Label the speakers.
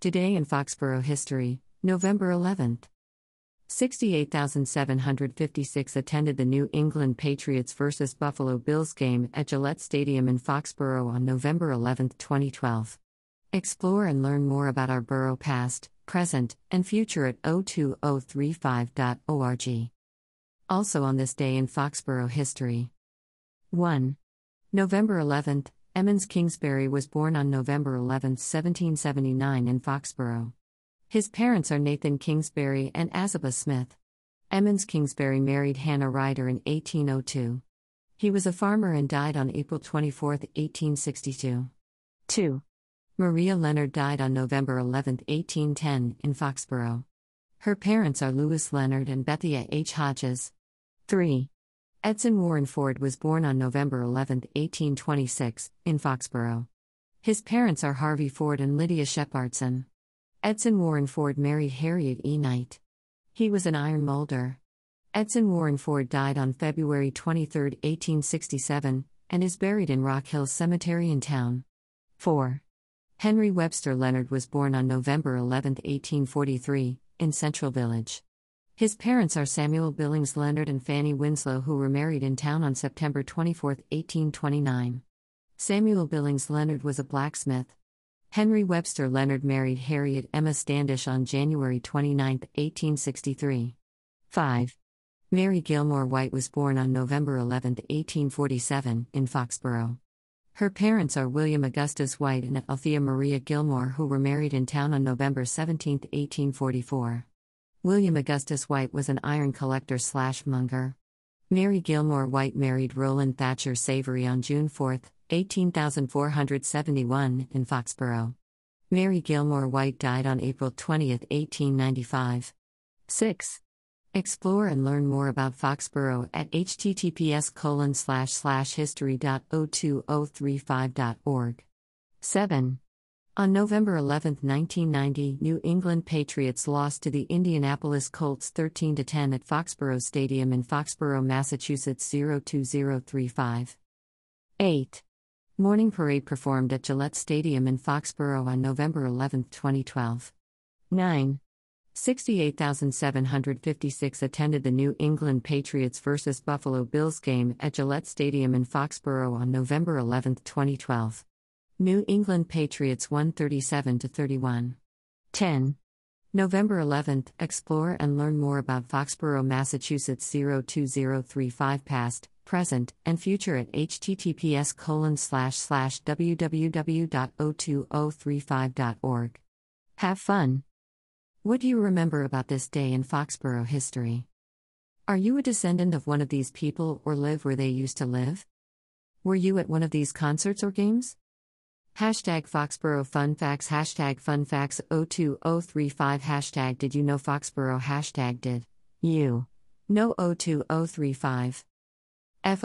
Speaker 1: Today in Foxborough History, November 11th. 68,756 attended the New England Patriots vs. Buffalo Bills game at Gillette Stadium in Foxborough on November 11, 2012. Explore and learn more about our borough past, present, and future at o2035.org. Also on this day in Foxborough history. 1. November 11th, Emmons Kingsbury was born on November 11, 1779, in Foxborough. His parents are Nathan Kingsbury and Azubah Smith. Emmons Kingsbury married Hannah Ryder in 1802. He was a farmer and died on April 24, 1862. 2. Maria Leonard died on November 11, 1810, in Foxborough. Her parents are Louis Leonard and Bethia H. Hodges. 3. Edson Warren Ford was born on November 11, 1826, in Foxborough. His parents are Harvey Ford and Lydia Shepardson. Edson Warren Ford married Harriet E. Knight. He was an iron molder. Edson Warren Ford died on February 23, 1867, and is buried in Rock Hill Cemetery in town. 4. Henry Webster Leonard was born on November 11, 1843, in Central Village. His parents are Samuel Billings Leonard and Fanny Winslow, who were married in town on September 24, 1829. Samuel Billings Leonard was a blacksmith. Henry Webster Leonard married Harriet Emma Standish on January 29, 1863. 5. Mary Gilmore White was born on November 11, 1847, in Foxborough. Her parents are William Augustus White and Althea Maria Gilmore, who were married in town on November 17, 1844. William Augustus White was an iron collector slash monger. Mary Gilmore White married Roland Thatcher Savory on June 4, 18471, in Foxborough. Mary Gilmore White died on April 20, 1895. 6. Explore and learn more about Foxborough at https colon slash slash history.o2035.org. 7. On November 11, 1990, New England Patriots lost to the Indianapolis Colts 13 10 at Foxborough Stadium in Foxborough, Massachusetts 02035. 8. Morning Parade performed at Gillette Stadium in Foxborough on November 11, 2012. 9. 68,756 attended the New England Patriots vs. Buffalo Bills game at Gillette Stadium in Foxborough on November 11, 2012. New England Patriots 137 31. 10. November 11th, explore and learn more about Foxborough, Massachusetts 02035 past, present, and future at https colon slash slash www.o2035.org. Have fun! What do you remember about this day in Foxborough history? Are you a descendant of one of these people or live where they used to live? Were you at one of these concerts or games? Hashtag Foxborough Fun Facts Hashtag Fun Facts 02035 Hashtag Did you know Foxborough Hashtag Did you know 02035 F